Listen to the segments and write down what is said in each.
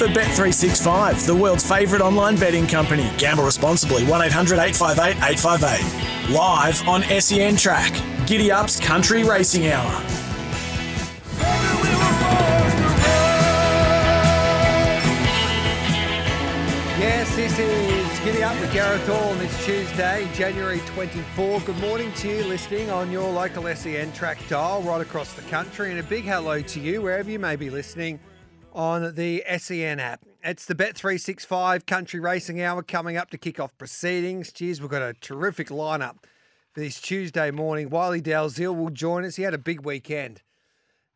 For Bet365, the world's favourite online betting company. Gamble responsibly. 1 800 858 858. Live on SEN Track. Giddy Up's Country Racing Hour. Yes, this is Giddy Up with Gareth Hall this Tuesday, January 24. Good morning to you listening on your local SEN track dial right across the country, and a big hello to you wherever you may be listening on the SEN app. It's the Bet365 Country Racing Hour coming up to kick off proceedings. Cheers, we've got a terrific lineup for this Tuesday morning. Wylie Dalziel will join us. He had a big weekend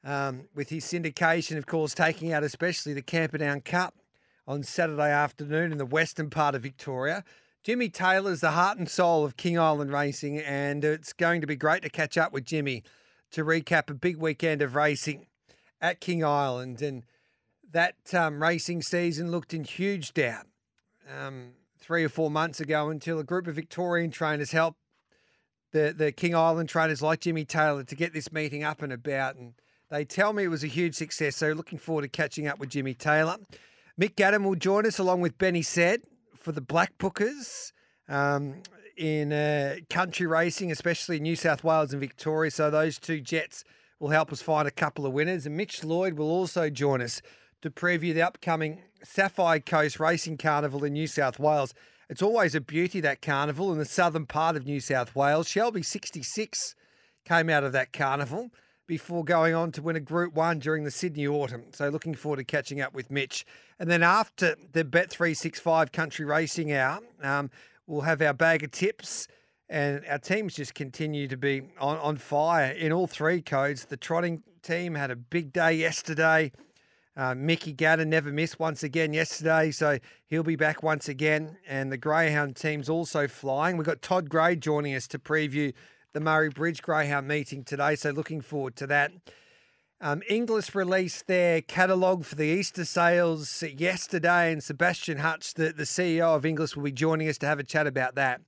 um, with his syndication, of course, taking out especially the Camperdown Cup on Saturday afternoon in the western part of Victoria. Jimmy Taylor's the heart and soul of King Island Racing, and it's going to be great to catch up with Jimmy to recap a big weekend of racing at King Island. And that um, racing season looked in huge doubt um, three or four months ago until a group of Victorian trainers helped the, the King Island trainers like Jimmy Taylor to get this meeting up and about. And they tell me it was a huge success. So looking forward to catching up with Jimmy Taylor. Mick Gaddam will join us along with Benny Said for the Black Bookers um, in uh, country racing, especially New South Wales and Victoria. So those two jets will help us find a couple of winners. And Mitch Lloyd will also join us to preview the upcoming Sapphire Coast Racing Carnival in New South Wales. It's always a beauty, that carnival in the southern part of New South Wales. Shelby 66 came out of that carnival before going on to win a Group 1 during the Sydney Autumn. So looking forward to catching up with Mitch. And then after the Bet365 Country Racing Hour, um, we'll have our bag of tips. And our teams just continue to be on, on fire in all three codes. The trotting team had a big day yesterday. Uh, Mickey Gaddam never missed once again yesterday, so he'll be back once again. And the Greyhound team's also flying. We've got Todd Gray joining us to preview the Murray Bridge Greyhound meeting today, so looking forward to that. Um, Inglis released their catalogue for the Easter sales yesterday, and Sebastian Hutch, the, the CEO of Inglis, will be joining us to have a chat about that.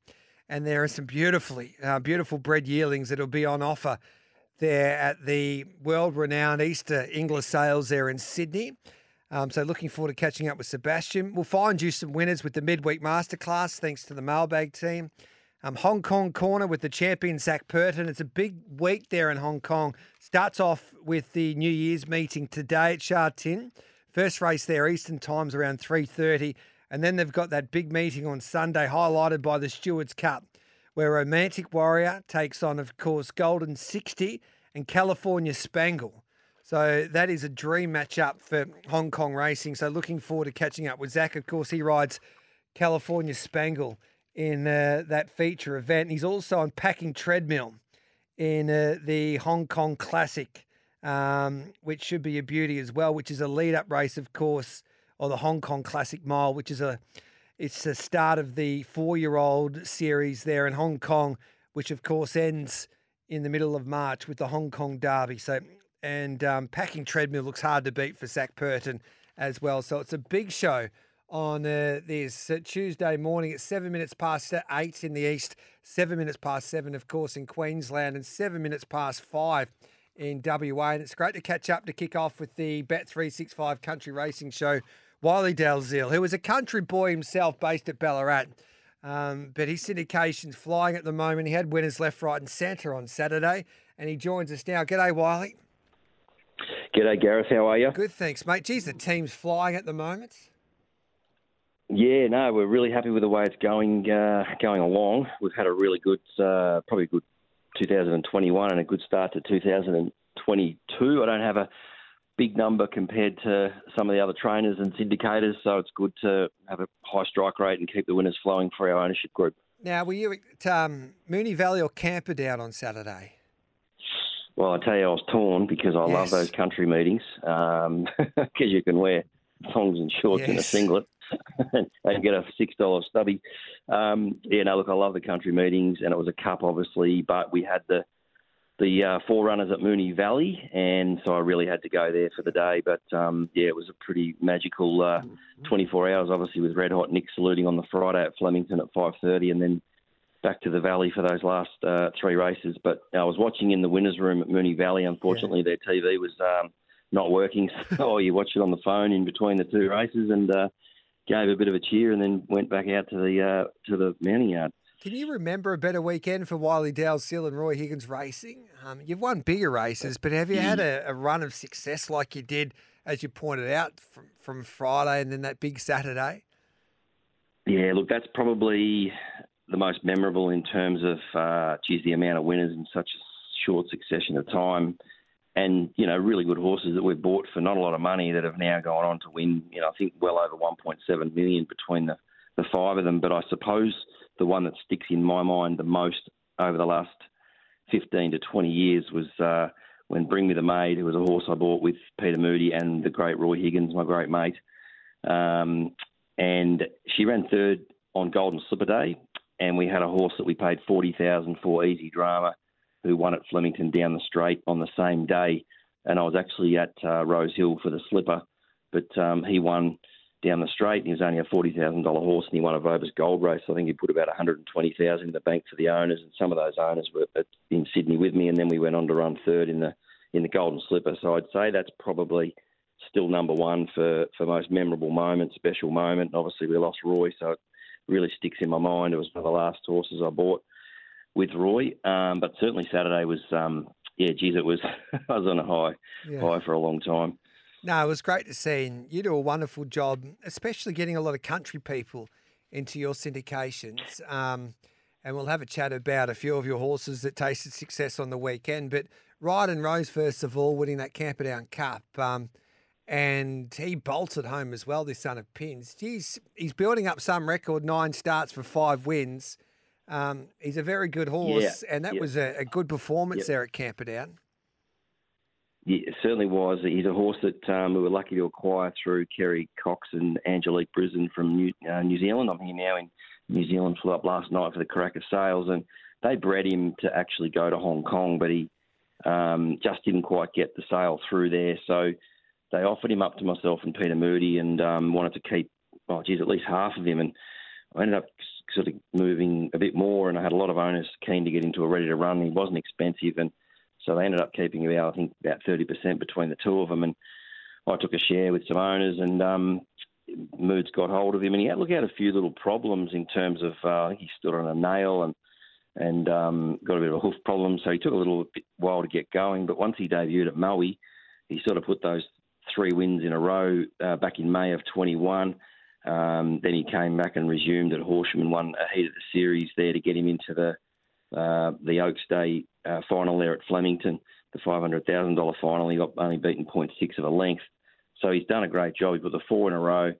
And there are some beautifully, uh, beautiful bred yearlings that will be on offer there at the world renowned Easter Inglis sales there in Sydney. Um, so looking forward to catching up with Sebastian. We'll find you some winners with the midweek masterclass, thanks to the mailbag team. Um, Hong Kong corner with the champion Zac Purton. It's a big week there in Hong Kong. Starts off with the New Year's meeting today at Sha Tin. First race there, Eastern times around 3.30. And then they've got that big meeting on Sunday, highlighted by the Stewards Cup, where Romantic Warrior takes on, of course, Golden 60 and California Spangle. So that is a dream matchup for Hong Kong racing. So looking forward to catching up with Zac. Of course, he rides California Spangle in uh, that feature event. He's also on Packing Treadmill in uh, the Hong Kong Classic, um, which should be a beauty as well, which is a lead up race, of course, or the Hong Kong Classic Mile, which is a it's the start of the four year old series there in Hong Kong, which of course ends in the middle of March with the Hong Kong Derby. So and um, Packing Treadmill looks hard to beat for Zac Purton as well. So it's a big show on uh, this uh, Tuesday morning. It's seven minutes past eight in the east, seven minutes past seven, of course, in Queensland, and seven minutes past five in WA. And it's great to catch up to kick off with the Bet365 Country Racing Show. Wylie Dalziel, who was a country boy himself based at Ballarat. Um, but his syndication's flying at the moment. He had winners left, right, and centre on Saturday, and he joins us now. G'day, Wylie. G'day, Gareth. How are you? Good, thanks, mate. Geez, the team's flying at the moment. Yeah, no, we're really happy with the way it's going uh, going along. We've had a really good, uh, probably good 2021 and a good start to 2022. I don't have a big number compared to some of the other trainers and syndicators, so it's good to have a high strike rate and keep the winners flowing for our ownership group. Now, were you at um, Moonee Valley or Camperdown on Saturday? Well, I tell you, I was torn because I love those country meetings because you can wear thongs and shorts and a singlet and get a six dollar stubby. Um, yeah, no, look, I love the country meetings, and it was a cup, obviously, but we had the the uh, forerunners at Moonee Valley, and so I really had to go there for the day. But um, yeah, it was a pretty magical uh, 24 hours, obviously, with Red Hot Nick saluting on the Friday at Flemington at 5:30, and then back to the Valley for those last uh, three races. But I was watching in the winners' room at Moonee Valley. Unfortunately, their TV was um, not working, so you watch it on the phone in between the two races, and uh, gave a bit of a cheer, and then went back out to the uh, to the mounting yard. Can you remember a better weekend for Wylie Dalziel and Roy Higgins racing? Um, you've won bigger races, but have you had a, a run of success like you did, as you pointed out, from, from Friday and then that big Saturday? Yeah, look, that's probably the most memorable in terms of, uh, geez, the amount of winners in such a short succession of time. And, you know, really good horses that we've bought for not a lot of money that have now gone on to win, you know, I think well over 1.7 million between the, the five of them. But I suppose the one that sticks in my mind the most over the last 15 to 20 years was uh, when Bring Me the Maid, who was a horse I bought with Peter Moody and the great Roy Higgins, my great mate. Um, and she ran third on Golden Slipper Day, and we had a horse that we paid forty thousand for, Easy Drama, who won at Flemington down the straight on the same day. And I was actually at uh, Rose Hill for the Slipper, but um, he won down the straight. And he was only a forty thousand dollar horse, and he won a Vobis Gold race. I think he put about one hundred and twenty thousand in the bank for the owners, and some of those owners were in Sydney with me. And then we went on to run third in the in the Golden Slipper. So I'd say that's probably still number one for, for most memorable moment, special moment. And obviously, we lost Roy, so it really sticks in my mind. It was one of the last horses I bought with Roy. Um, but certainly Saturday was, um, yeah, geez, it was. I was on a high, Yeah. high for a long time. No, it was great to see. And you do a wonderful job, especially getting a lot of country people into your syndications. Um, and we'll have a chat about a few of your horses that tasted success on the weekend. But Ride and Rose, first of all, winning that Camperdown Cup. Um, and he bolted home as well, this son of Pins. Geez, he's building up some record, nine starts for five wins. Um, he's a very good horse, and that yeah. was a, a good performance Yep. there at Camperdown. Yeah, it certainly was. He's a horse that um, we were lucky to acquire through Kerry Cox and Angelique Brisbane from New, uh, New Zealand. I'm here now in New Zealand. Flew up last night for the Karaka sales, and they bred him to actually go to Hong Kong, but he um, just didn't quite get the sale through there. So they offered him up to myself and Peter Moody, and um, wanted to keep, oh geez, at least half of him. And I ended up sort of moving a bit more, and I had a lot of owners keen to get into a ready to run. He wasn't expensive, and so they ended up keeping about, I think, about 30% between the two of them. And I took a share with some owners, and um, Moods got hold of him. And he had, look, he had a few little problems in terms of, uh, he stood on a nail and and um, got a bit of a hoof problem. So he took a little while to get going. But once he debuted at Moe, he sort of put those three wins in a row uh, back in May of 21. Um, then he came back and resumed at Horsham and won a heat of the series there to get him into the uh, the Oaks Day uh, final there at Flemington, the $500,000 final. He got only beaten 0.6 of a length. So he's done a great job. He put the four in a row.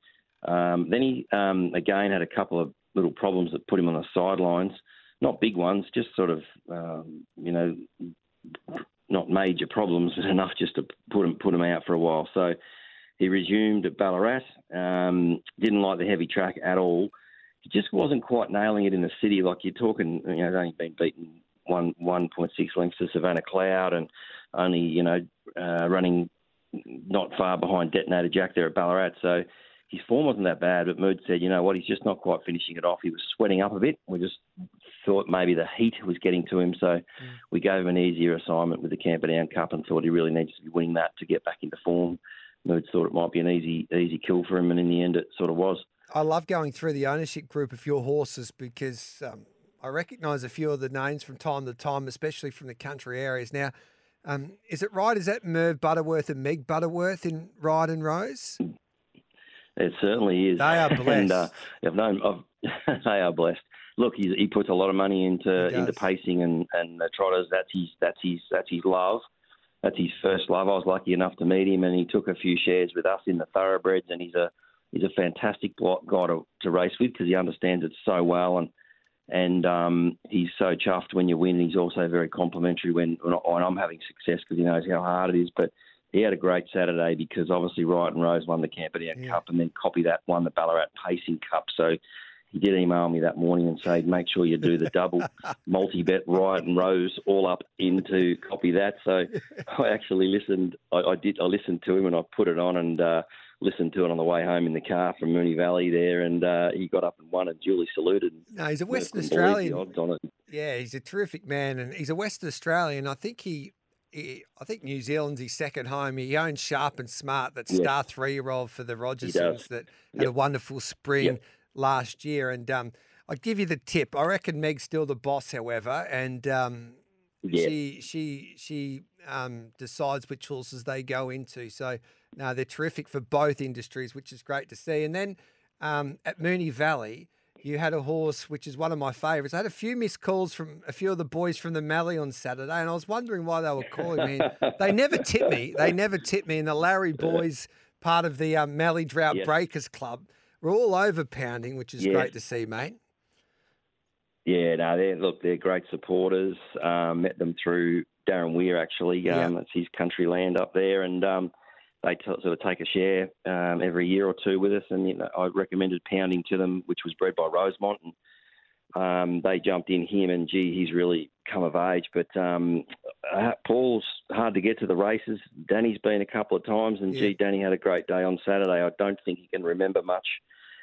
Um, then he, um, again, had a couple of little problems that put him on the sidelines. Not big ones, just sort of, um, you know, not major problems, but enough just to put him, put him out for a while. So he resumed at Ballarat. Um, didn't like the heavy track at all. He just wasn't quite nailing it in the city. Like you're talking, you know, only been beaten one one point six lengths to Savannah Cloud, and only you know uh, running not far behind Detonator Jack there at Ballarat. So his form wasn't that bad. But Mood said, you know what, he's just not quite finishing it off. He was sweating up a bit. We just thought maybe the heat was getting to him, so we gave him an easier assignment with the Camperdown Cup and thought he really needs to be winning that to get back into form. Mood thought it might be an easy easy kill for him, and in the end, it sort of was. I love going through the ownership group of your horses because um, I recognise a few of the names from time to time, especially from the country areas. Now, um, is it right? Is that Merv Butterworth and Meg Butterworth in Ride and Rose? It certainly is. They are and uh, blessed. I've known I've, they are blessed. Look, he's, he puts a lot of money into into pacing and and the trotters. That's his that's his that's his love. That's his first love. I was lucky enough to meet him, and he took a few shares with us in the thoroughbreds. And he's a he's a fantastic guy to, to race with because he understands it so well. And and um, he's so chuffed when you win. He's also very complimentary when when I'm having success because he knows how hard it is. But he had a great Saturday because obviously Wright and Rose won the Camperdown yeah. Cup, and then Copy That won the Ballarat Pacing Cup. So he did email me that morning and say, make sure you do the double multi bet Wright and Rose all up into Copy That. So I actually listened. I, I did. I listened to him and I put it on and. Uh, listened to it on the way home in the car from Moonee Valley there, and uh, he got up and won and duly saluted. No, he's a Western Australian. Yeah, he's a terrific man, and he's a Western Australian. I think he, he I think New Zealand's his second home. He owns Sharp and Smart, that star three-year-old for the Rogersons that had yep. a wonderful spring yep. last year. And um, I'd give you the tip. I reckon Meg's still the boss, however, and um, yeah. she she she um, decides which horses they go into. So no, they're terrific for both industries, which is great to see. And then um, at Moonee Valley, you had a horse which is one of my favourites. I had a few missed calls from a few of the boys from the Mallee on Saturday, and I was wondering why they were calling me. they never tip me. They never tip me. And the Larry boys, part of the um, Mallee Drought Breakers Club, were all over pounding, which is great to see, mate. Yeah, no, they're look, they're great supporters. Um, met them through Darren Weir actually. Um, yeah. It's his country land up there, and um, they t- sort of take a share um, every year or two with us. And you know, I recommended pounding to them, which was bred by Rosemont, and um, they jumped in him. And gee, he's really come of age. But um, uh, Paul's hard to get to the races. Danny's been a couple of times, and yeah. gee, Danny had a great day on Saturday. I don't think he can remember much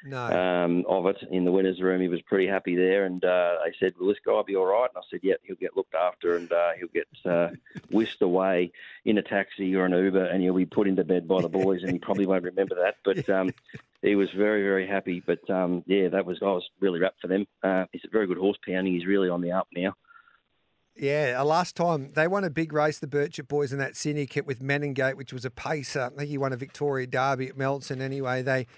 no. um, of it in the winners' room. He was pretty happy there, and uh, they said, "Will this guy be all right?" And I said, "Yeah, he'll get looked after, and uh, he'll get uh, whisked away in a taxi or an Uber, and he'll be put into bed by the boys, and he probably won't remember that." But um, he was very, very happy. But um, yeah, that was I was really wrapped for them. Uh, he's a very good horse pounding. He's really on the up now. Yeah, uh, last time they won a big race, the Birchip boys in that syndicate with Meningate, which was a pacer. I think he won a Victoria Derby at Melton. Anyway, they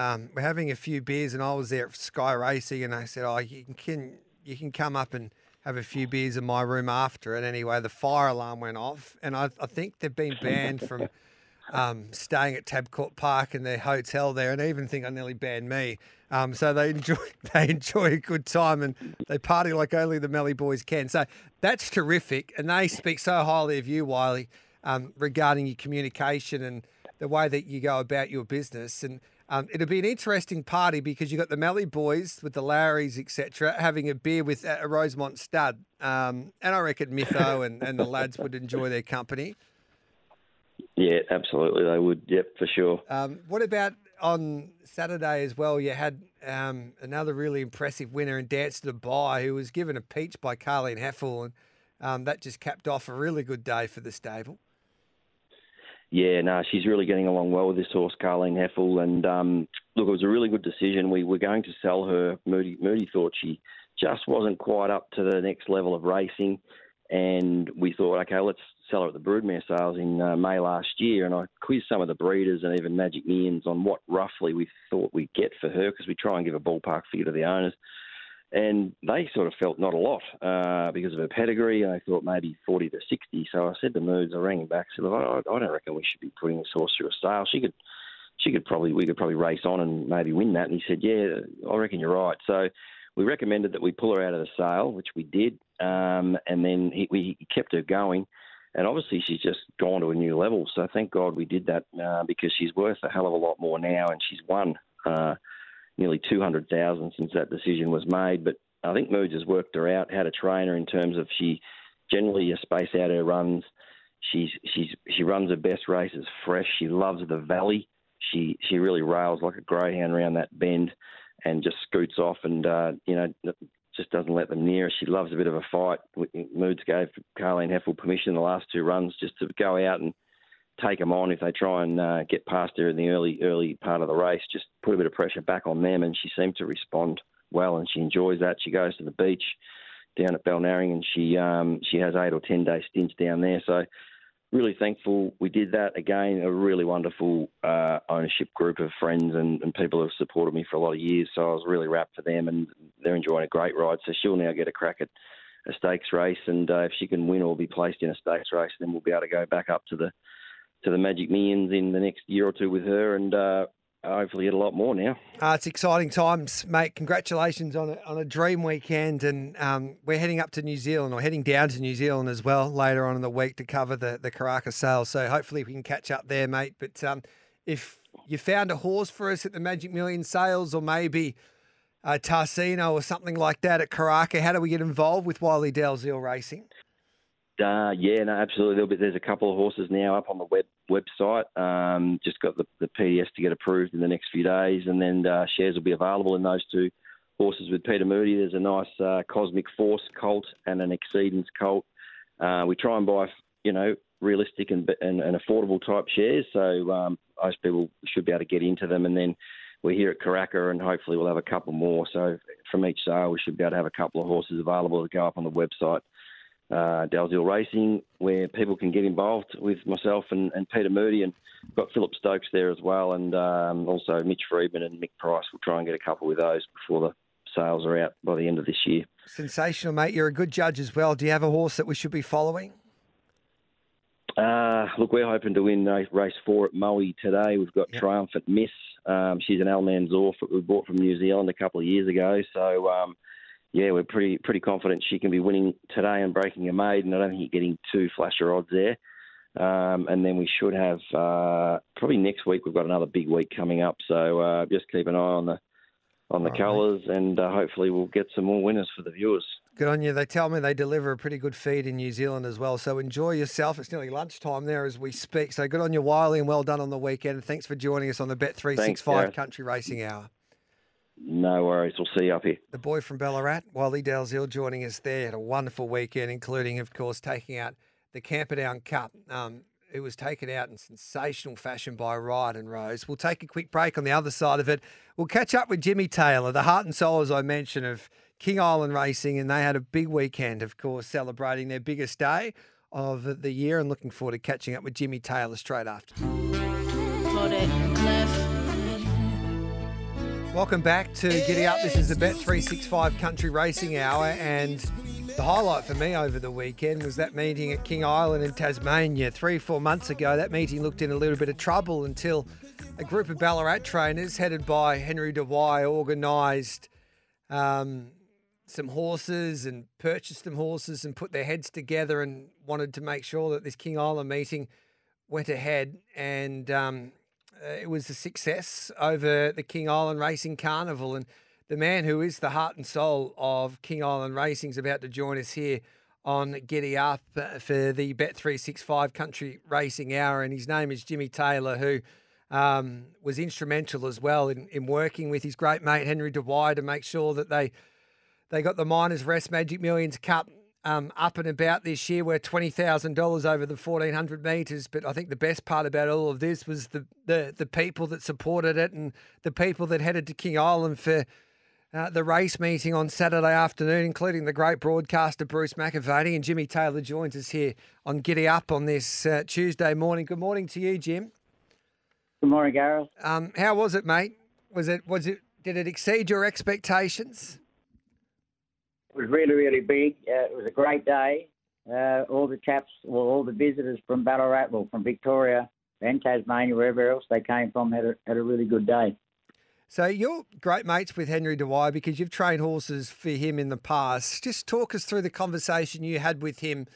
um, we're having a few beers, and I was there at Sky Racing, and I said, "Oh, you can you can come up and have a few beers in my room after it." Anyway, the fire alarm went off, and I, I think they've been banned from um, staying at Tabcorp Park in their hotel there, and I even think I nearly banned me. Um, so they enjoy they enjoy a good time and they party like only the Mallee boys can. So that's terrific, and they speak so highly of you, Wylie, um, regarding your communication and the way that you go about your business and. Um, it'll be an interesting party because you've got the Mallee boys with the Lowrys, etc., having a beer with a Rosemont stud. Um, and I reckon Mytho and, and the lads would enjoy their company. Yeah, absolutely, they would. Yep, for sure. Um, what about on Saturday as well? You had um, another really impressive winner in Dance to Dubai, who was given a peach by Carleen Hefel, and um, that just capped off a really good day for the stable. Yeah, no, she's really getting along well with this horse, Carleen Hefel. And um, look, it was a really good decision. We were going to sell her. Moody, Moody thought she just wasn't quite up to the next level of racing. And we thought, okay, let's sell her at the broodmare sales in uh, May last year. And I quizzed some of the breeders and even Magic Millions on what roughly we thought we'd get for her because we try and give a ballpark figure to the owners and they sort of felt not a lot uh, because of her pedigree. I thought maybe 40 to 60. So I said to Moods, I rang him back, said, I, I don't reckon we should be putting this horse through a sale. She could, she could probably, we could probably race on and maybe win that. And he said, Yeah, I reckon you're right. So we recommended that we pull her out of the sale, which we did, um, and then he, we kept her going. And obviously, she's just gone to a new level. So thank God we did that uh, because she's worth a hell of a lot more now, and she's won. Uh, nearly 200,000 since that decision was made. But I think Moods has worked her out, how to train her in terms of she generally space out her runs. She's she's she runs her best races fresh. She loves the valley. She she really rails like a greyhound around that bend, and just scoots off and uh, you know just doesn't let them near. She loves a bit of a fight. Moods gave Carleen Hefel permission the last two runs just to go out and take them on if they try and uh, get past her in the early early part of the race. Just put a bit of pressure back on them, and she seemed to respond well, and she enjoys that. She goes to the beach down at Balnarring, and she um, she has eight or ten day stints down there. So really thankful we did that again. A really wonderful uh, ownership group of friends and, and people have supported me for a lot of years. So I was really wrapped for them, and they're enjoying a great ride. So she'll now get a crack at a stakes race, and uh, if she can win or be placed in a stakes race, then we'll be able to go back up to the to the Magic Millions in the next year or two with her. And uh, hopefully get a lot more now. Uh, it's exciting times, mate. Congratulations on a, on a dream weekend, and um, we're heading up to New Zealand or heading down to New Zealand as well later on in the week to cover the the Karaka sale. So hopefully we can catch up there, mate. But um, if you found a horse for us at the Magic Million sales, or maybe a Tarzino or something like that at Karaka, how do we get involved with Wylie Dalziel Racing? Uh, yeah, no, absolutely. Be, there's a couple of horses now up on the web website. Um, just got the, the PDS to get approved in the next few days, and then uh, shares will be available in those two horses with Peter Moody. There's a nice uh, Cosmic Force colt and an Exceedance colt. Uh, we try and buy, you know, realistic and, and, and affordable type shares, so um, most people should be able to get into them. And then we're here at Karaka, and hopefully we'll have a couple more. So from each sale, we should be able to have a couple of horses available to go up on the website uh, Dalziel Racing, where people can get involved with myself and, and Peter Moody, and we've got Philip Stokes there as well, and um, also Mitch Freedman and Mick Price. We'll try and get a couple with those before the sales are out by the end of this year. Sensational, mate. You're a good judge as well. Do you have a horse that we should be following? Uh, look, we're hoping to win race four at Moe today. We've got yep. Triumphant Miss. Um, she's an Almanzor that we bought from New Zealand a couple of years ago. So um, yeah, we're pretty pretty confident she can be winning today and breaking a maiden. I don't think you're getting two flasher odds there. Um, and then we should have uh, probably next week. We've got another big week coming up, so uh, just keep an eye on the on the colours, and uh, hopefully we'll get some more winners for the viewers. Good on you. They tell me they deliver a pretty good feed in New Zealand as well. So enjoy yourself. It's nearly lunchtime there as we speak. So good on you, Wylie, and well done on the weekend. Thanks for joining us on the Bet Three Six Five Country Racing Hour. No worries. We'll see you up here. The boy from Ballarat, Wally Dalziel, joining us there. Had a wonderful weekend, including, of course, taking out the Camperdown Cup. Um, it was taken out in sensational fashion by Ryan and Rose. We'll take a quick break on the other side of it. We'll catch up with Jimmy Taylor, the heart and soul, as I mentioned, of King Island Racing, and they had a big weekend, of course, celebrating their biggest day of the year, and looking forward to catching up with Jimmy Taylor straight after. Welcome back to Giddy Up. This is the Bet365 Country Racing Hour, and the highlight for me over the weekend was that meeting at King Island in Tasmania. Three four months ago, that meeting looked in a little bit of trouble until a group of Ballarat trainers, headed by Henry Dwyer, organised um, some horses and purchased some horses and put their heads together and wanted to make sure that this King Island meeting went ahead. And um, it was a success over the King Island Racing Carnival. And the man who is the heart and soul of King Island Racing is about to join us here on Giddy Up uh, for the Bet365 Country Racing Hour. And his name is Jimmy Taylor, who um, was instrumental as well in, in working with his great mate Henry Dwyer to make sure that they they got the Miners Rest Magic Millions Cup um, up and about this year. We're twenty thousand dollars over the fourteen hundred meters. But I think the best part about all of this was the, the the people that supported it and the people that headed to King Island for. Uh, the race meeting on Saturday afternoon, including the great broadcaster Bruce McAvaney and Jimmy Taylor joins us here on Giddy Up on this uh, Tuesday morning. Good morning to you, Jim. Good morning, Gareth. Um, how was it, mate? Was it was it did it exceed your expectations? It was really, really big. Uh, it was a great day. Uh, all the chaps, well, all the visitors from Ballarat, well, from Victoria and Tasmania, wherever else they came from, had a, had a really good day. So you're great mates with Henry Dwyer because you've trained horses for him in the past. Just talk us through the conversation you had with him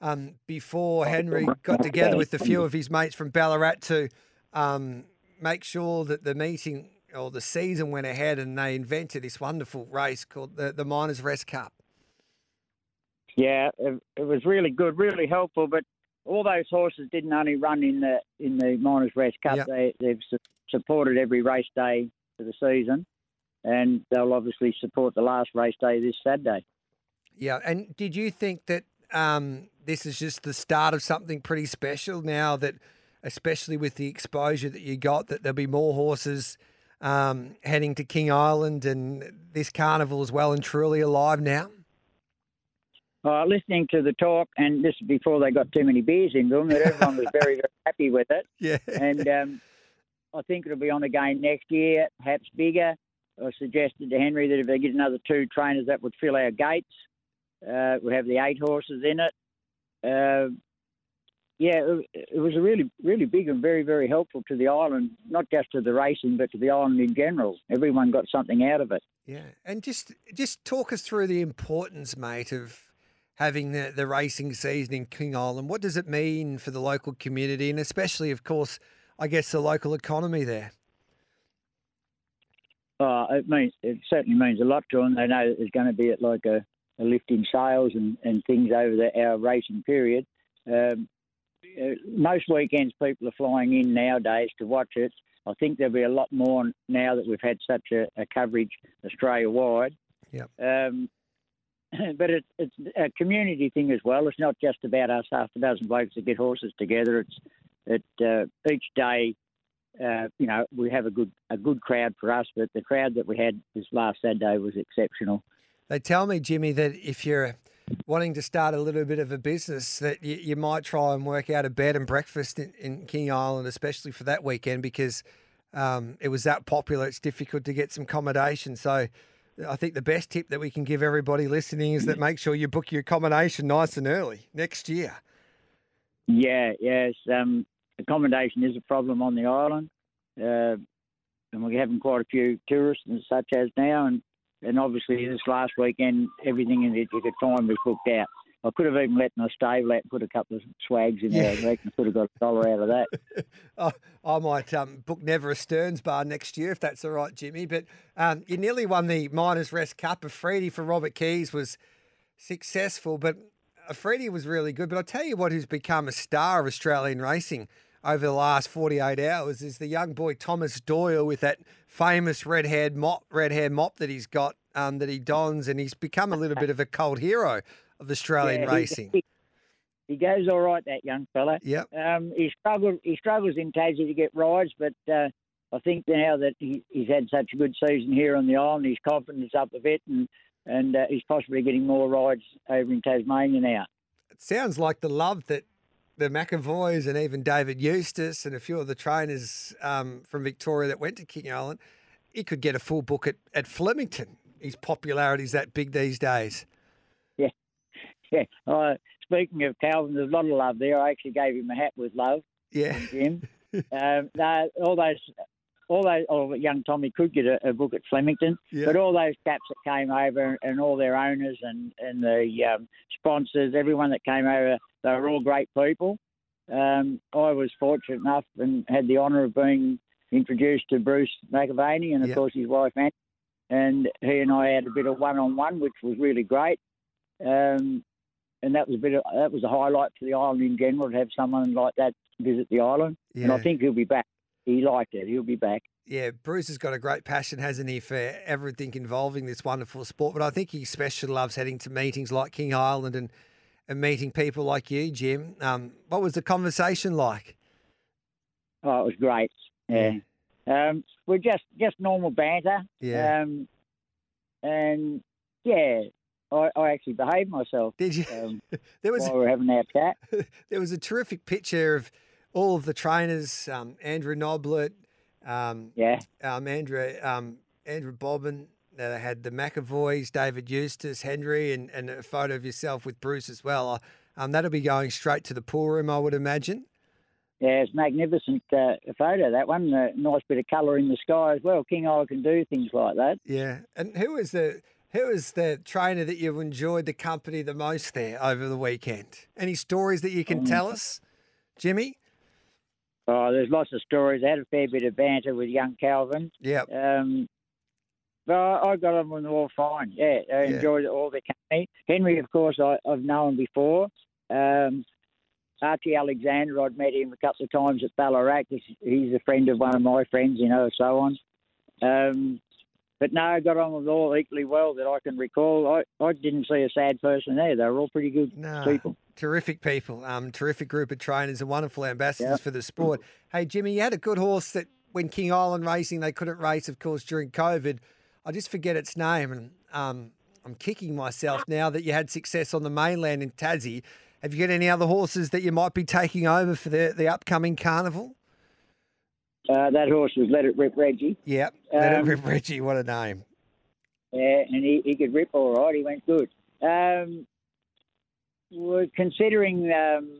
um, before Henry got together with a few of his mates from Ballarat to um, make sure that the meeting or the season went ahead and they invented this wonderful race called the, the Miners Rest Cup. Yeah, it, it was really good, really helpful. But all those horses didn't only run in the in the Miners Rest Cup. Yep. They, they've su- supported every race day for the season, and they'll obviously support the last race day this Saturday. Yeah, and did you think that um, this is just the start of something pretty special now that, especially with the exposure that you got, that there'll be more horses um, heading to King Island, and this carnival is well and truly alive now? Uh, listening to the talk, and this is before they got too many beers in them, that everyone was very, very happy with it. Yeah. And um, I think it'll be on again next year, perhaps bigger. I suggested to Henry that if they get another two trainers, that would fill our gates. Uh, we have the eight horses in it. Uh, yeah, it, it was a really, really big and very, very helpful to the island, not just to the racing, but to the island in general. Everyone got something out of it. Yeah, and just just talk us through the importance, mate, of having the, the racing season in King Island. What does it mean for the local community, and especially, of course, I guess the local economy there? Uh, it means it certainly means a lot to them. They know that there's going to be like a, a lift in sales and, and things over the, our racing period. Um, most weekends people are flying in nowadays to watch it. I think there'll be a lot more now that we've had such a, a coverage Australia wide. Yep. Um, but it, it's a community thing as well. It's not just about us half a dozen blokes that get horses together. It's it uh, each day. Uh, you know, we have a good a good crowd for us, but the crowd that we had this last Saturday was exceptional. They tell me, Jimmy, that if you're wanting to start a little bit of a business, that you, you might try and work out a bed and breakfast in, in King Island, especially for that weekend, because um, it was that popular. It's difficult to get some accommodation. So I think the best tip that we can give everybody listening is that make sure you book your accommodation nice and early next year. Yeah, yes. Um, accommodation is a problem on the island, uh, and we're having quite a few tourists and such as now. And and obviously this last weekend, everything in you could find was booked out. I could have even let my stable out, put a couple of swags in there. I reckon I could have got a dollar out of that. oh, I might um, book Never a Stearns bar next year if that's all right, Jimmy. But um, you nearly won the Miners Rest Cup. Afridi for Robert Keys was successful, but Afridi was really good. But I'll tell you what, who's become a star of Australian racing over the last 48 hours is the young boy Thomas Doyle with that famous red haired mop, red hair mop that he's got um, that he dons, and he's become a little bit of a cult hero of Australian Yeah, racing. He, he goes all right, that young fella. Yep. Um, he struggles. He struggles in Tassie to get rides, but uh, I think now that he, he's had such a good season here on the island, his confidence up a bit, and and uh, he's possibly getting more rides over in Tasmania now. It sounds like the love that the McEvoys and even David Eustace and a few of the trainers um, from Victoria that went to King Island, he could get a full book at, at Flemington. His popularity is that big these days. Yeah. Uh, speaking of Calvin, there's a lot of love there. I actually gave him a hat with love, Yeah. Jim. um, no, all those. All those, oh, young Tommy could get a, a book at Flemington, Yeah. but all those caps that came over and all their owners and and the um, sponsors, everyone that came over, they were all great people. Um, I was fortunate enough and had the honour of being introduced to Bruce McAvaney and of Yeah. course his wife Anne, and he and I had a bit of one-on-one, which was really great. Um, and that was a bit of, that was a highlight for the island in general to have someone like that visit the island. And I think he'll be back. He liked it. He'll be back. Yeah, Bruce has got a great passion, hasn't he, for everything involving this wonderful sport. But I think he especially loves heading to meetings like King Island and, and meeting people like you, Jim. Um, what was the conversation like? Oh, it was great. Yeah. Um, we're just just normal banter. Yeah. Um, and yeah, I, I actually behaved myself Did you? um, There was while we were having our chat. there was a terrific picture of all of the trainers, um, Andrew Noblet, um, Yeah. um, Andrew um, Andrew Bobbin. Uh, They had the McEvoys, David Eustace, Henry, and, and a photo of yourself with Bruce as well. Uh, Um, that'll be going straight to the pool room, I would imagine. Yeah, it's magnificent uh, photo that one. A nice bit of colour in the sky as well. King Island can do things like that. Yeah. And who was the who was the trainer that you've enjoyed the company the most there over the weekend? Any stories that you can tell us, Jimmy? Oh, there's lots of stories. I had a fair bit of banter with young Calvin. Yeah. Um, but I, got on with them all fine. Yeah, I Yeah. enjoyed all the company. Henry, of course, I, I've known before. Um, Archie Alexander, I'd met him a couple of times at Ballarat. He's a friend of one of my friends, you know, so on. Um, but no, I got on with all equally well that I can recall. I, I didn't see a sad person there. They were all pretty good No. people. Terrific people, um, terrific group of trainers and wonderful ambassadors for the sport. Hey, Jimmy, you had a good horse that when King Island Racing they couldn't race, of course, during COVID. I just forget its name, and um, I'm kicking myself now that you had success on the mainland in Tassie. Have you got any other horses that you might be taking over for the the upcoming carnival? Uh, that horse was Let It Rip Reggie. Yep, Let it Um, rip, Reggie. What a name! Yeah, and he, he could rip all right. He went good. Um, we're considering um,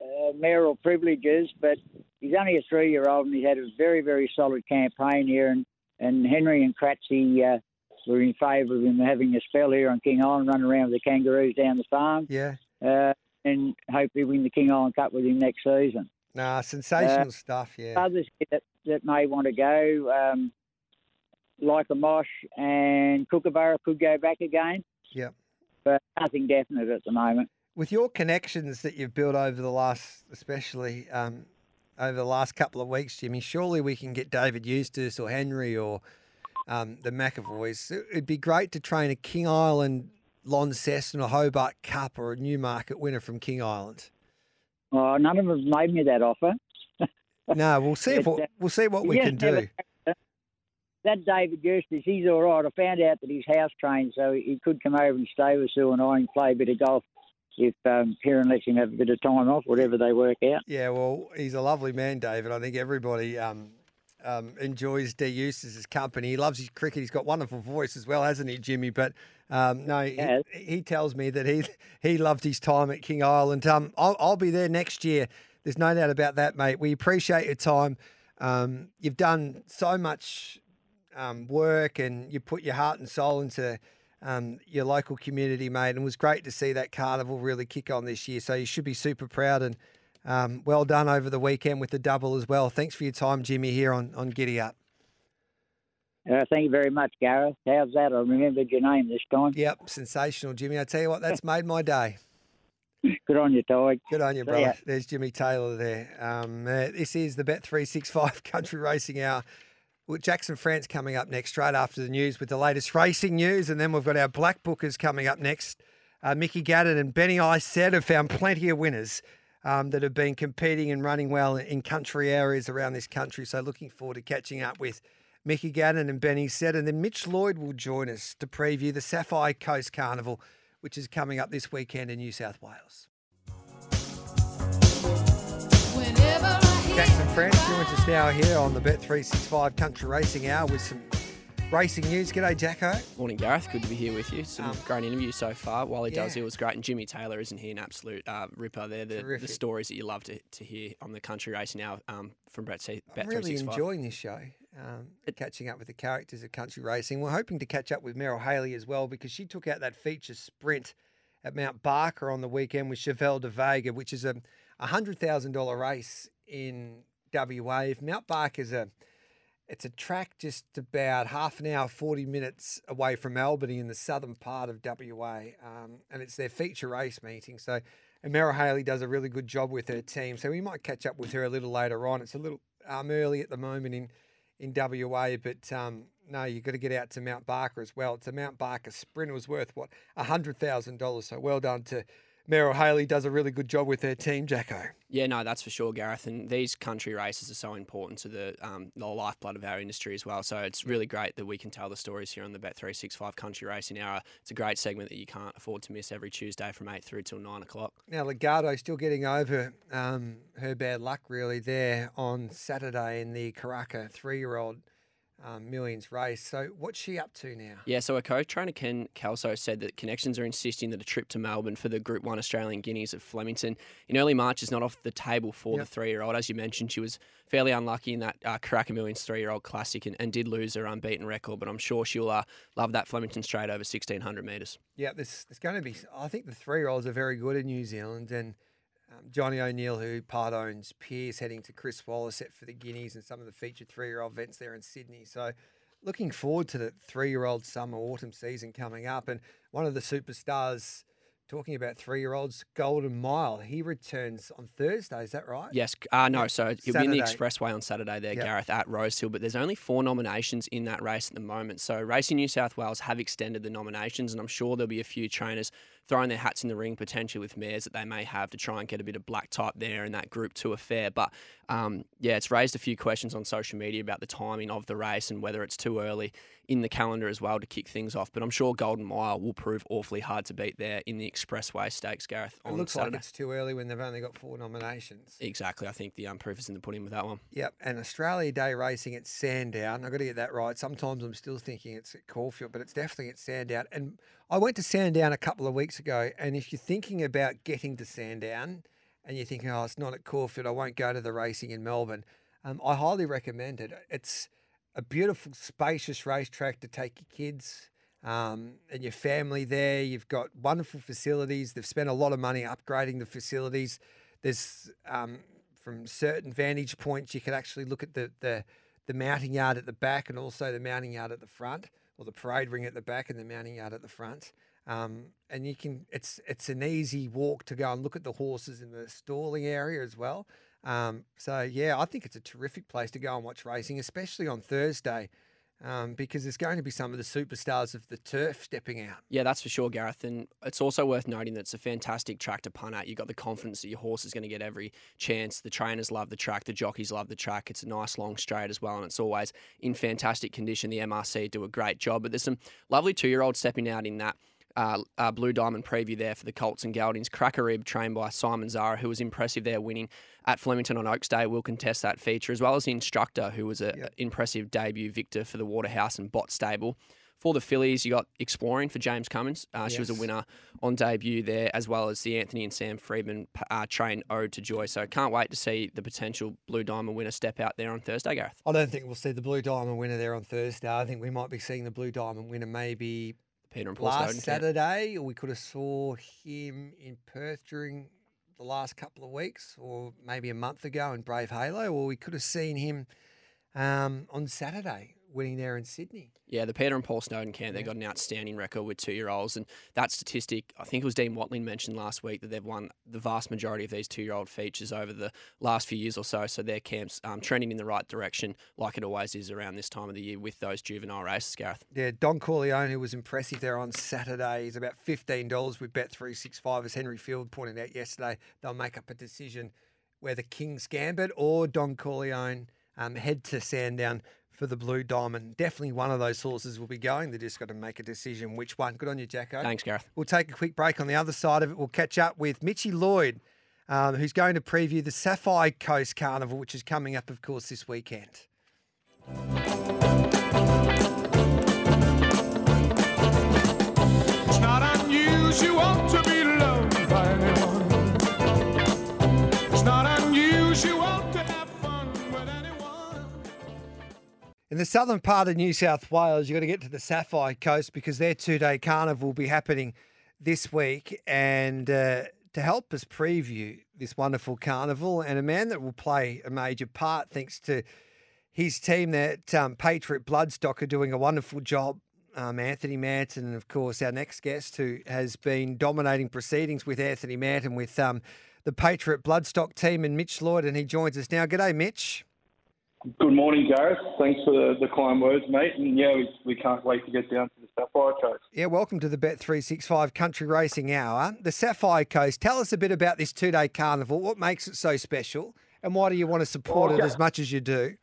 uh, mayoral privileges, but he's only a three-year-old and he's had a very, very solid campaign here. And, and Henry and Kratzy uh, were in favour of him having a spell here on King Island, running around with the kangaroos down the farm. Yeah. Uh, and hopefully win the King Island Cup with him next season. Nah, sensational uh, stuff, yeah. Others that, that may want to go, um, like a Mosh and Kookaburra could go back again. Yeah. But nothing definite at the moment. With your connections that you've built over the last, especially um, over the last couple of weeks, Jimmy, surely we can get David Eustace or Henry or um, the McEvoys. It'd be great to train a King Island Launceston or a Hobart Cup or a Newmarket winner from King Island. Oh, none of them made me that offer. no, we'll see if we'll, we'll see what we can do that David Eustace, he's all right. I found out that he's house trained, so he could come over and stay with Sue and I and play a bit of golf if um, Ciaron lets him have a bit of time off, whatever they work out. Yeah, well, he's a lovely man, David. I think everybody um, um, enjoys D. Eustace's company. He loves his cricket. He's got wonderful voice as well, hasn't he, Jimmy? But um, no, he, he, tells me that he he loved his time at King Island. Um, I'll, I'll be there next year. There's no doubt about that, mate. We appreciate your time. Um, you've done so much um, work and you put your heart and soul into um, your local community, mate. And it was great to see that carnival really kick on this year. So you should be super proud and um, well done over the weekend with the double as well. Thanks for your time, Jimmy, here on, on Giddy Up. Uh, thank you very much, Gareth. How's that? I remembered your name this time. Yep, sensational, Jimmy. I tell you what, that's made my day. Good on you, Ty. Good on you, brother. There's Jimmy Taylor there. Um, uh, this is the Bet365 Country Racing Hour. Jackson France coming up next, straight after the news with the latest racing news. And then we've got our Black Bookers coming up next. Uh, Mickey Gannon and Benny Iset have found plenty of winners um, that have been competing and running well in country areas around this country. So looking forward to catching up with Mickey Gannon and Benny Set. And then Mitch Lloyd will join us to preview the Sapphire Coast Carnival, which is coming up this weekend in New South Wales. Jackson France joins us now here on the Bet365 Country Racing Hour with some racing news. G'day, Jacko. Morning, Gareth. Good to be here with you. Some um, great interviews so far. Wally yeah. Does it was great, and Jimmy Taylor isn't he an absolute uh, ripper? There, the, the, stories that you love to, to hear on the Country Racing Hour um, from Brett C. Bet I'm really enjoying this show. Um, catching up with the characters of country racing. We're hoping to catch up with Meryl Haley as well because she took out that feature sprint at Mount Barker on the weekend with Chevelle de Vega, which is a $100,000 race in WA. If Mount Bark is a it's a track just about half an hour, 40 minutes away from Albany in the southern part of WA. Um, and it's their feature race meeting. So, Merrill Haley does a really good job with her team. So we might catch up with her a little later on. It's a little um, early at the moment in, in WA, but um, no, you've got to get out to Mount Barker as well. It's a Mount Barker sprint. It was worth, what, $100,000. So well done to Merrill Haley does a really good job with their team, Jacko. Yeah, no, that's for sure, Gareth. And these country races are so important to the um, the lifeblood of our industry as well. So it's really great that we can tell the stories here on the Bet three six five Country Racing Hour. It's a great segment that you can't afford to miss every Tuesday from eight through till nine o'clock. Now Legarto still getting over um, her bad luck really there on Saturday in the Karaka three year old um, millions race. So what's she up to now? Yeah, so a co-trainer Ken Kelso said that connections are insisting that a trip to Melbourne for the Group One Australian Guineas at Flemington in early March is not off the table for yep. the three-year-old. As you mentioned, she was fairly unlucky in that uh, Karaka Millions three-year-old classic and, and, did lose her unbeaten record. But I'm sure she'll uh, love that Flemington straight over 1600 metres. Yeah, there's, there's going to be. I think the three-year-olds are very good in New Zealand and. Um, Johnny O'Neill, who part owns Pierce, heading to Chris Wallace set for the Guineas and some of the featured three year old events there in Sydney. So looking forward to the three year old summer autumn season coming up. And one of the superstars talking about three year olds, Golden Mile, he returns on Thursday. Is that right? Yes. Uh, no, so he'll be in the Expressway on Saturday there, yep. Gareth, at Rosehill. But there's only four nominations in that race at the moment. So Racing New South Wales have extended the nominations, and I'm sure there'll be a few trainers throwing their hats in the ring potentially with mares that they may have to try and get a bit of black type there in that Group Two affair. But um, yeah, it's raised a few questions on social media about the timing of the race and whether it's too early in the calendar as well to kick things off. But I'm sure Golden Mile will prove awfully hard to beat there in the Expressway Stakes, Gareth. it looks Saturday. like it's too early when they've only got four nominations. Exactly. I think the um, proof is in the pudding with that one. Yep. And Australia Day racing at Sandown. I've got to get that right. Sometimes I'm still thinking it's at Caulfield, but it's definitely at Sandown. And I went to Sandown a couple of weeks ago, and if you're thinking about getting to Sandown, and you're thinking, oh, it's not at Caulfield, I won't go to the racing in Melbourne, um, I highly recommend it. It's a beautiful, spacious racetrack to take your kids um, and your family there. You've got wonderful facilities. They've spent a lot of money upgrading the facilities. There's um, from certain vantage points, you can actually look at the, the the mounting yard at the back and also the mounting yard at the front, or the parade ring at the back and the mounting yard at the front. Um, and you can it's it's an easy walk to go and look at the horses in the stalling area as well. Um, so yeah, I think it's a terrific place to go and watch racing, especially on Thursday um, because there's going to be some of the superstars of the turf stepping out. Yeah, that's for sure, Gareth. And it's also worth noting that it's a fantastic track to punt at. You've got the confidence that your horse is going to get every chance. The trainers love the track, the jockeys love the track. It's a nice long straight as well, and it's always in fantastic condition. The MRC do a great job, but there's some lovely two year olds stepping out in that uh, uh, Blue Diamond preview there for the Colts and Geldings. Crackerib, trained by Simon Zahra, who was impressive there, winning at Flemington on Oaks Day, We'll contest that feature, as well as the instructor, who was an yep. impressive debut victor for the Waterhouse and Bott Stable. For the fillies, you got Exploring for James Cummings. Uh, yes. She was a winner on debut there, as well as the Anthony and Sam Freedman uh, train Ode to Joy. So can't wait to see the potential Blue Diamond winner step out there on Thursday, Gareth. I don't think we'll see the Blue Diamond winner there on Thursday. I think we might be seeing the Blue Diamond winner maybe Peter and Paul last Snowden Saturday, or we could have saw him in Perth during the last couple of weeks, or maybe a month ago in Brave Halo, or we could have seen him um, on Saturday winning there in Sydney. Yeah, the Peter and Paul Snowden camp, they got an outstanding record with two year olds. And that statistic, I think it was Dean Watling mentioned last week that they've won the vast majority of these two year old features over the last few years or so. So their camp's um, trending in the right direction, like it always is around this time of the year with those juvenile races, Gareth. Yeah, Don Corleone, who was impressive there on Saturday, is about $15 with Bet365, as Henry Field pointed out yesterday. They'll make up a decision whether King's Gambit or Don Corleone um, head to Sandown for the Blue Diamond. Definitely one of those horses will be going. They just got to make a decision which one. Good on you, Jacko. Thanks, Gareth. We'll take a quick break on the other side of it. We'll catch up with Mitchy Lloyd, um, who's going to preview the Sapphire Coast Carnival, which is coming up, of course, this weekend. It's not unusual to In the southern part of New South Wales, you've got to get to the Sapphire Coast because their two day carnival will be happening this week. And uh, to help us preview this wonderful carnival, and a man that will play a major part thanks to his team, that um, Patriot Bloodstock, are doing a wonderful job. Um, Anthony Manton, and of course, our next guest, who has been dominating proceedings with Anthony Manton with um, the Patriot Bloodstock team, and Mitch Lloyd, and he joins us now. G'day, Mitch. Good morning, Gareth. Thanks for the, the kind words, mate. And yeah, we, we can't wait to get down to the Sapphire Coast. Yeah, welcome to the Bet365 Country Racing Hour. The Sapphire Coast, tell us a bit about this two day carnival. What makes it so special? And why do you want to support oh, it as much as you do?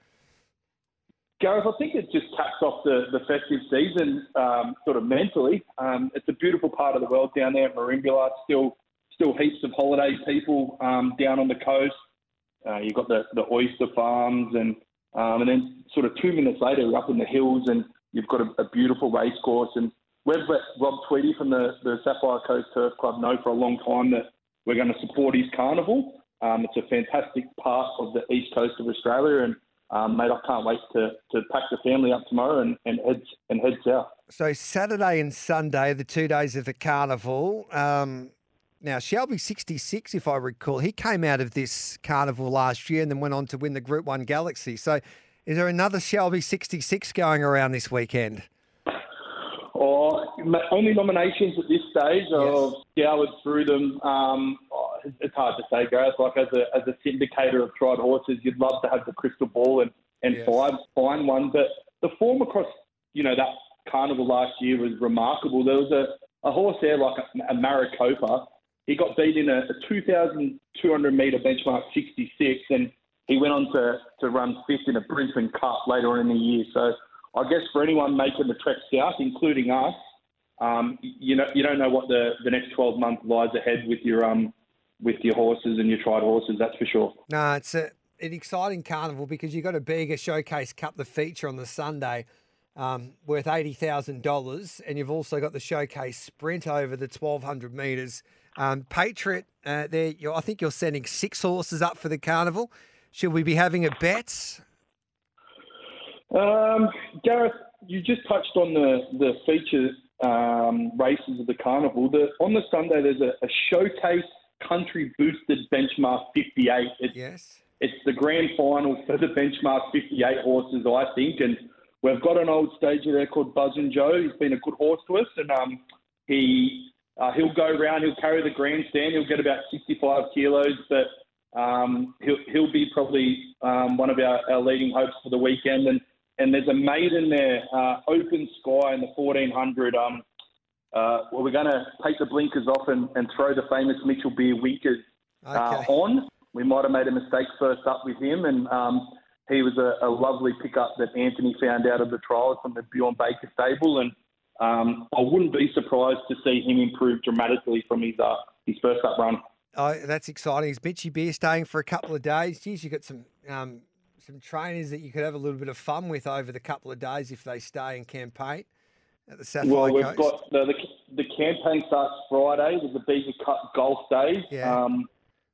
Gareth, I think it just caps off the, the festive season um, sort of mentally. Um, it's a beautiful part of the world down there at Merimbula. Still, still heaps of holiday people um, down on the coast. Uh, you've got the, the oyster farms and um, and then sort of two minutes later, we're up in the hills and you've got a, a beautiful race course. And we've let Rob Tweedy from the, the Sapphire Coast Turf Club know for a long time that we're going to support his carnival. Um, it's a fantastic part of the east coast of Australia, and um, mate, I can't wait to, to pack the family up tomorrow and, and head and head south. So Saturday and Sunday, the two days of the carnival. Um, now, Shelby 66, if I recall, he came out of this carnival last year and then went on to win the Group 1 Galaxy. So, is there another Shelby 66 going around this weekend? Oh, only nominations at this stage. Yes. I've scoured through them. Um, oh, it's hard to say, guys. Like as a as a syndicator of tried horses, you'd love to have the crystal ball and and yes. find find one. But the form across, you know, that carnival last year was remarkable. There was a, a horse there like a, a Maricopa he got beat in a, a 2,200 metre benchmark 66, and he went on to, to run fifth in a Brisbane Cup later on in the year. So I guess for anyone making the trek south, including us, um, you know you don't know what the, the next 12 months lies ahead with your um with your horses and your tried horses. That's for sure. No, it's a, an exciting carnival because you've got a bigger showcase cup, the feature on the Sunday. Um, worth eighty thousand dollars, and you've also got the showcase sprint over the twelve hundred metres Um, Patriot, uh, there, I think you're sending six horses up for the carnival. Should we be having a bet? Um, Gareth, you just touched on the the feature um, races of the carnival. The, on the Sunday, there's a, a showcase country boosted benchmark 58. It's, yes. It's the grand final for the benchmark 58 horses, I think, and we've got an old stager there called Buzz and Joe. He's been a good horse to us, and um, he uh, he'll go around. He'll carry the grandstand. He'll get about 65 kilos, but um, he'll he'll be probably um, one of our, our leading hopes for the weekend. And and there's a maiden there, uh, Open Sky in the 1400. Um, uh, well, we're going to take the blinkers off and, and throw the famous Mitchell Beer winkers uh, okay. on. We might have made a mistake first up with him, and um, he was a, a, lovely pickup that Anthony found out of the trials from the Bjorn Baker stable, and um, I wouldn't be surprised to see him improve dramatically from his uh, his first up run. Oh, that's exciting. Is Mitchy Beer staying for a couple of days? Geez, you got some um, some trainers that you could have a little bit of fun with over the couple of days if they stay and campaign at the Sapphire Well, we've Coast. got the, the, the campaign starts Friday with the Beaver Cup Golf Days. Yeah. Um,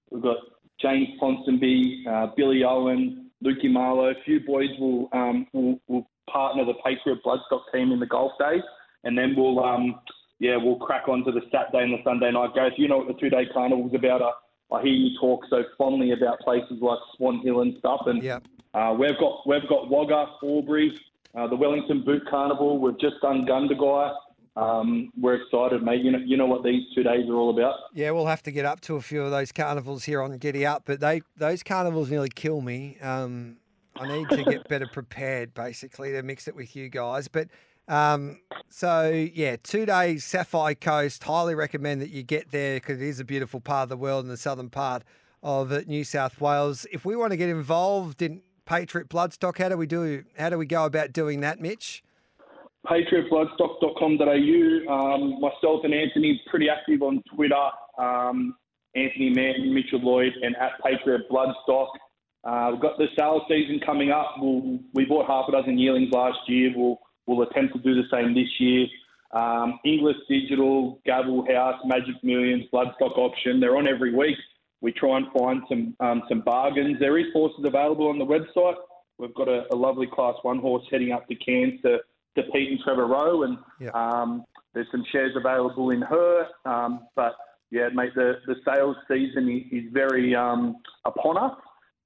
we've got James Ponsonby, uh, Billy Owen, Lukey Marlowe. A few boys will, um, will will partner the Patriot Bloodstock team in the Golf Days, and then we'll um, yeah we'll crack on to the Saturday and the Sunday night. Guys, you know what the two day carnival is about. I, I hear you talk so fondly about places like Swan Hill and stuff, and yep. Uh, we've got we've got Wagga, Albury, uh, the Wellington Boot Carnival. We've just done Gundagai. Um, we're excited, mate. You know, you know what these two days are all about. Yeah, we'll have to get up to a few of those carnivals here on Giddy Up, but they those carnivals nearly kill me. Um, I need to get better prepared, basically, to mix it with you guys. But um, so yeah, two days Sapphire Coast. Highly recommend that you get there because it is a beautiful part of the world in the southern part of New South Wales. If we want to get involved in Patriot Bloodstock. How do we do? How do we go about doing that, Mitch? PatriotBloodstock.com.au. Um, myself and Anthony pretty active on Twitter. Um, Anthony Manton, Mitchell Lloyd, and at Patriot Bloodstock. Uh, we've got the sale season coming up. We'll, we bought half a dozen yearlings last year. We'll, we'll attempt to do the same this year. Um, Inglis Digital, Gavel House, Magic Millions, Bloodstock Option, they're on every week we try and find some um, some bargains. There is horses available on the website. We've got a, a lovely Class One horse heading up to Cairns to, to Pete and Trevor Rowe, and yep. um, there's some shares available in her. Um, but yeah, mate, the, the sales season is, very um, upon us,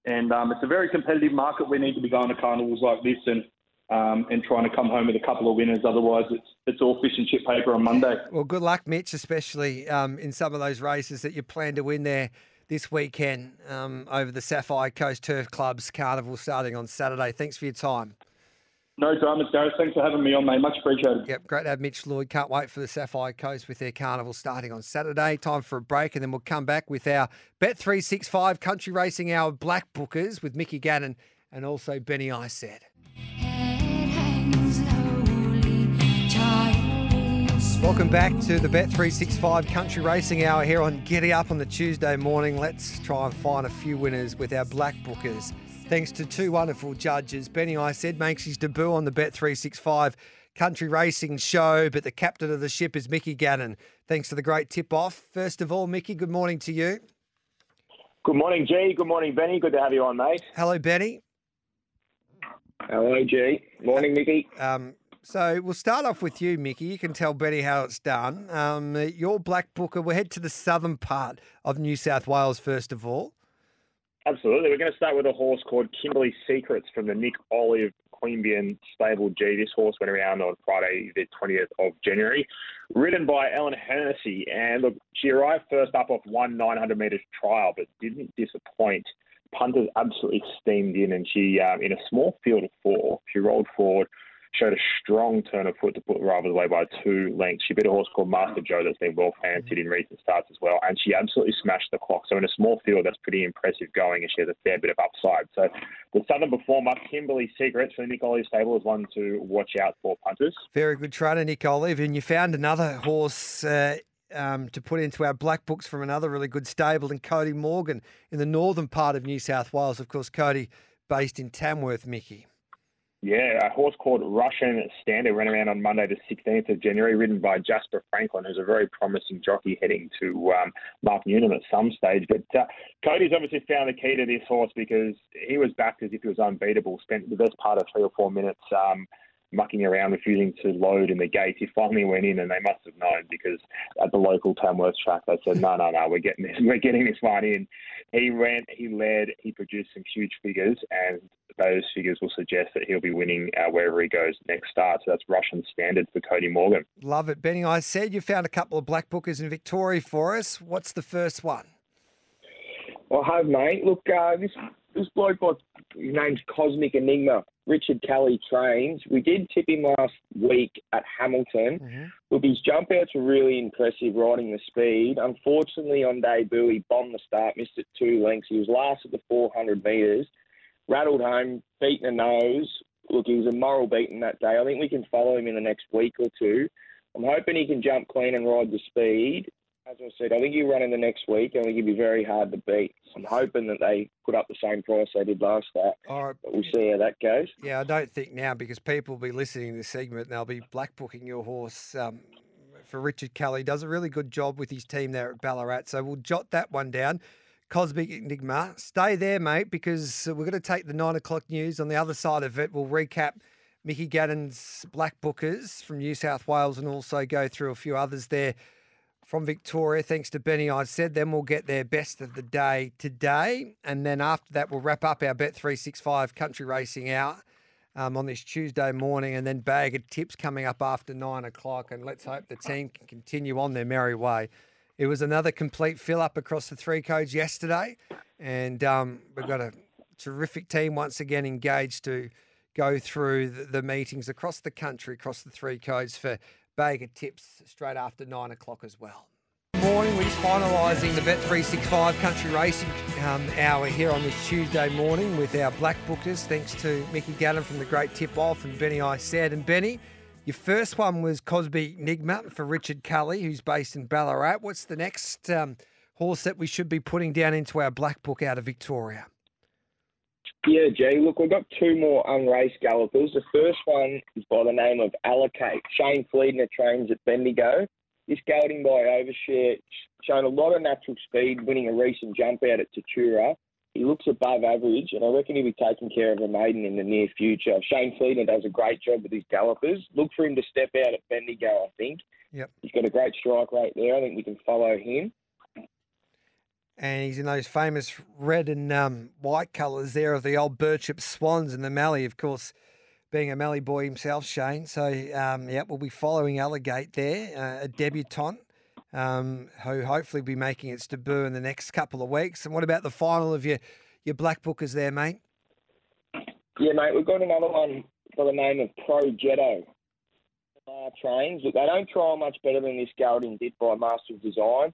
and um, it's a very competitive market. We need to be going to carnivals like this and um, and trying to come home with a couple of winners. Otherwise, it's it's all fish and chip paper on Monday. Well, good luck, Mitch, especially um, in some of those races that you plan to win there this weekend um, over the Sapphire Coast Turf Club's carnival starting on Saturday. Thanks for your time. No dramas, Gareth. Thanks for having me on, mate. Much appreciated. Yep, great to have Mitch Lloyd. Can't wait for the Sapphire Coast with their carnival starting on Saturday. Time for a break, and then we'll come back with our Bet365 Country Racing Hour Black Bookers with Mickey Gannon and also Benny I Welcome back to the Bet365 Country Racing Hour here on Giddy Up on the Tuesday morning. Let's try and find a few winners with our black bookers. Thanks to two wonderful judges. Benny I said makes his debut on the Bet365 Country Racing Show, but the captain of the ship is Mickey Gannon. Thanks to the great tip off. First of all, Mickey, good morning to you. Good morning, G. Good morning, Benny. Good to have you on, mate. Hello, Benny. Hello, G. Morning, Mickey. Um, so we'll start off with you, Mickey. You can tell Benny how it's done. Um, your black booker. We'll head to the southern part of New South Wales first of all. Absolutely. We're going to start with a horse called Kimberley Secrets from the Nick Olive Queanbeyan Stable G. This horse went around on Friday, the 20th of January, ridden by Ellen Hennessy. And look, she arrived first up off one 900 metres trial, but didn't disappoint. Punters absolutely steamed in, and she, um, in a small field of four, she rolled forward showed a strong turn of foot to put Rivals away by two lengths. She beat a horse called Master Joe that's been well fancied in recent starts as well, and she absolutely smashed the clock. So in a small field, that's pretty impressive going, and she has a fair bit of upside. So the Southern performer, Kimberley Secrets from Nick Olive stable, is one to watch out for punters. Very good trainer, Nick Olive, and you found another horse. Uh... Um, to put into our black books from another really good stable and Cody Morgan in the northern part of New South Wales. Of course, Cody based in Tamworth, Mickey. Yeah, a horse called Russian Standard ran around on Monday, the 16th of January, ridden by Jasper Franklin, who's a very promising jockey heading to um, Mark Newnham at some stage. But uh, Cody's obviously found the key to this horse because he was backed as if he was unbeatable, spent the best part of three or four minutes. Um, mucking around, refusing to load in the gate. He finally went in, and they must have known because at the local Tamworth track, they said, "No, no, no, we're getting this, we're getting this one in." He ran, he led, he produced some huge figures, and those figures will suggest that he'll be winning uh, wherever he goes next start. So that's Russian standard for Cody Morgan. Love it, Benny. I said you found a couple of black bookers in Victoria for us. What's the first one? Well, hi, mate. Look, uh, this this bloke, his name's Cosmic Enigma. Richard Kelly trains. We did tip him last week at Hamilton. Mm-hmm. Look, his jump outs were really impressive riding the speed. Unfortunately, on debut, he bombed the start, missed it two lengths. He was last at the 400 metres, rattled home, beaten a nose. Look, he was a moral beaten that day. I think we can follow him in the next week or two. I'm hoping he can jump clean and ride the speed as I said, I think you run in the next week. I think he'd be very hard to beat. I'm hoping that they put up the same price they did last start. All right. But we'll see how that goes. Yeah, I don't think now because people will be listening to this segment and they'll be black booking your horse um, for Richard Kelly. Does a really good job with his team there at Ballarat. So we'll jot that one down. Cosmic Enigma. Stay there, mate, because we're going to take the nine o'clock news on the other side of it. We'll recap Mickey Gannon's black bookers from New South Wales and also go through a few others there from Victoria. Thanks to Benny, I said. Then we'll get their best of the day today. And then after that, we'll wrap up our Bet365 country racing out um, on this Tuesday morning. And then bag of tips coming up after nine o'clock. And let's hope the team can continue on their merry way. It was another complete fill up across the three codes yesterday. And um, we've got a terrific team once again engaged to go through the, the meetings across the country, across the three codes for Of tips straight after nine o'clock as well. Morning, we're just finalising the Bet365 Country Racing um, hour here on this Tuesday morning with our black bookers. Thanks to Mickey Gannon from the Great Tip Off and Benny I said. And Benny, your first one was Cosby Enigma for Richard Cully, who's based in Ballarat. What's the next um, horse that we should be putting down into our black book out of Victoria? Yeah, Jay. Look, we've got two more unraced gallopers. The first one is by the name of Allocate. Shane Fliedner trains at Bendigo. This gelding by Overshare shown a lot of natural speed, winning a recent jump out at Tatura. He looks above average, and I reckon he'll be taking care of a maiden in the near future. Shane Fliedner does a great job with his gallopers. Look for him to step out at Bendigo, I think. Yep. He's got a great strike rate there. I think we can follow him and he's in those famous red and um, white colours there of the old Birchip Swans and the Mallee, of course, being a Mallee boy himself, Shane. So, um, yeah, we'll be following Alligate there, uh, a debutant um, who hopefully will be making its debut in the next couple of weeks. And what about the final of your, your black bookers there, mate? Yeah, mate, we've got another one by the name of Pro Jetto. Uh, trains. Look, they don't try much better than this gelding did by Master of Design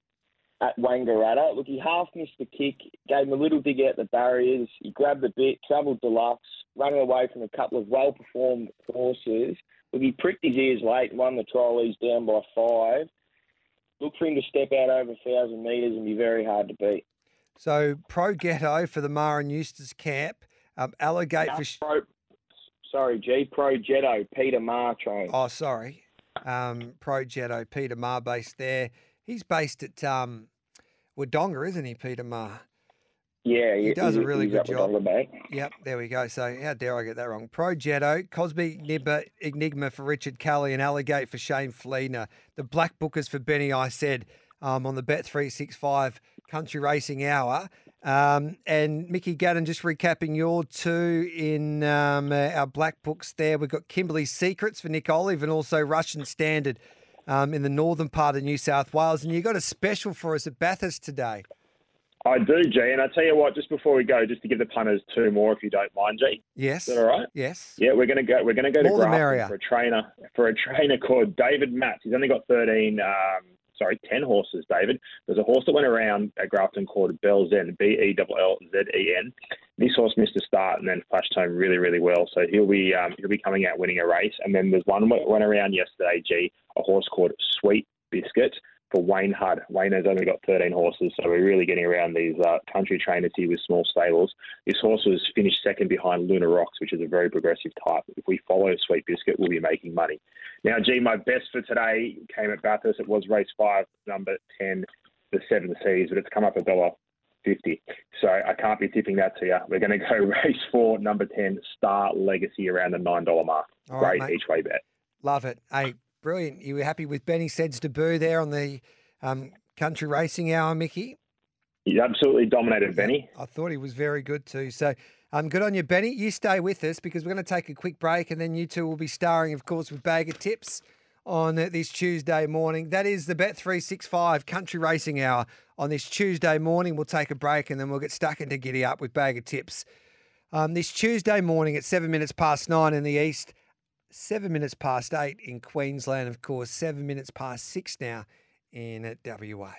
at Wangaratta. Look, he half missed the kick, gave him a little dig out the barriers. He grabbed the bit, travelled deluxe, running away from a couple of well performed horses. Look, he pricked his ears late, won the trial. He's down by five. Look for him to step out over a thousand metres and be very hard to beat. So Pro Jetto for the Maher and Eustace camp. Um, Alligate no, for. Pro, sorry, G. Pro Jetto, Peter Maher train. Oh, sorry. Um, Pro Jetto, Peter Maher based there. He's based at um, Wodonga, isn't he, Peter Maher? Yeah, he, does a really good job. Wodonga, yep, there we go. So how dare I get that wrong? Pro Jetto, Cosby Nibba, Enigma for Richard Kelly, and Alligate for Shane Fliedner. The Black Bookers for Benny, I said um, on the Bet three six five Country Racing Hour. Um, and Mickey Gannon, just recapping your two in um, our black books there. We've got Kimberley Secrets for Nick Olive and also Russian Standard um, in the northern part of New South Wales. And you got a special for us at Bathurst today. I do, G. And I tell you what, just before we go, just to give the punters two more, if you don't mind, G. Yes. Is that all right? Yes. Yeah, we're going to go. We're going to go more to Grafton for a trainer for a trainer called David Matz. He's only got thirteen. Um, sorry, 10 horses, David. There's a horse that went around at Grafton called Bell Zen, B E L L Z E N. This horse missed a start and then flashed home really, really well. So he'll be um, he'll be coming out winning a race. And then there's one that went around yesterday, G, a horse called Sweet Biscuit. For Wayne Hudd. Wayne has only got 13 horses, so we're really getting around these uh, country trainers here with small stables. This horse was finished second behind Luna Rocks, which is a very progressive type. If we follow Sweet Biscuit, we'll be making money. Now, G, my best for today came at Bathurst. It was race five, number 10, the Seven Seas, but it's come up a dollar 50. So I can't be tipping that to you. We're going to go race four, number 10, Star Legacy around the $9 mark. All Great right, each way bet. Love it. Hey, brilliant. You were happy with Benny Said's debut there on the um, Country Racing Hour, Mickey? He absolutely dominated Benny. I thought he was very good too. So um, good on you, Benny. You stay with us because we're going to take a quick break and then you two will be starring, of course, with Bag of Tips on this Tuesday morning. That is the Bet365 Country Racing Hour on this Tuesday morning. We'll take a break and then we'll get stuck into Giddy Up with Bag of Tips. Um, this Tuesday morning at seven minutes past nine in the east, seven minutes past eight in Queensland, of course, seven minutes past six now in WA.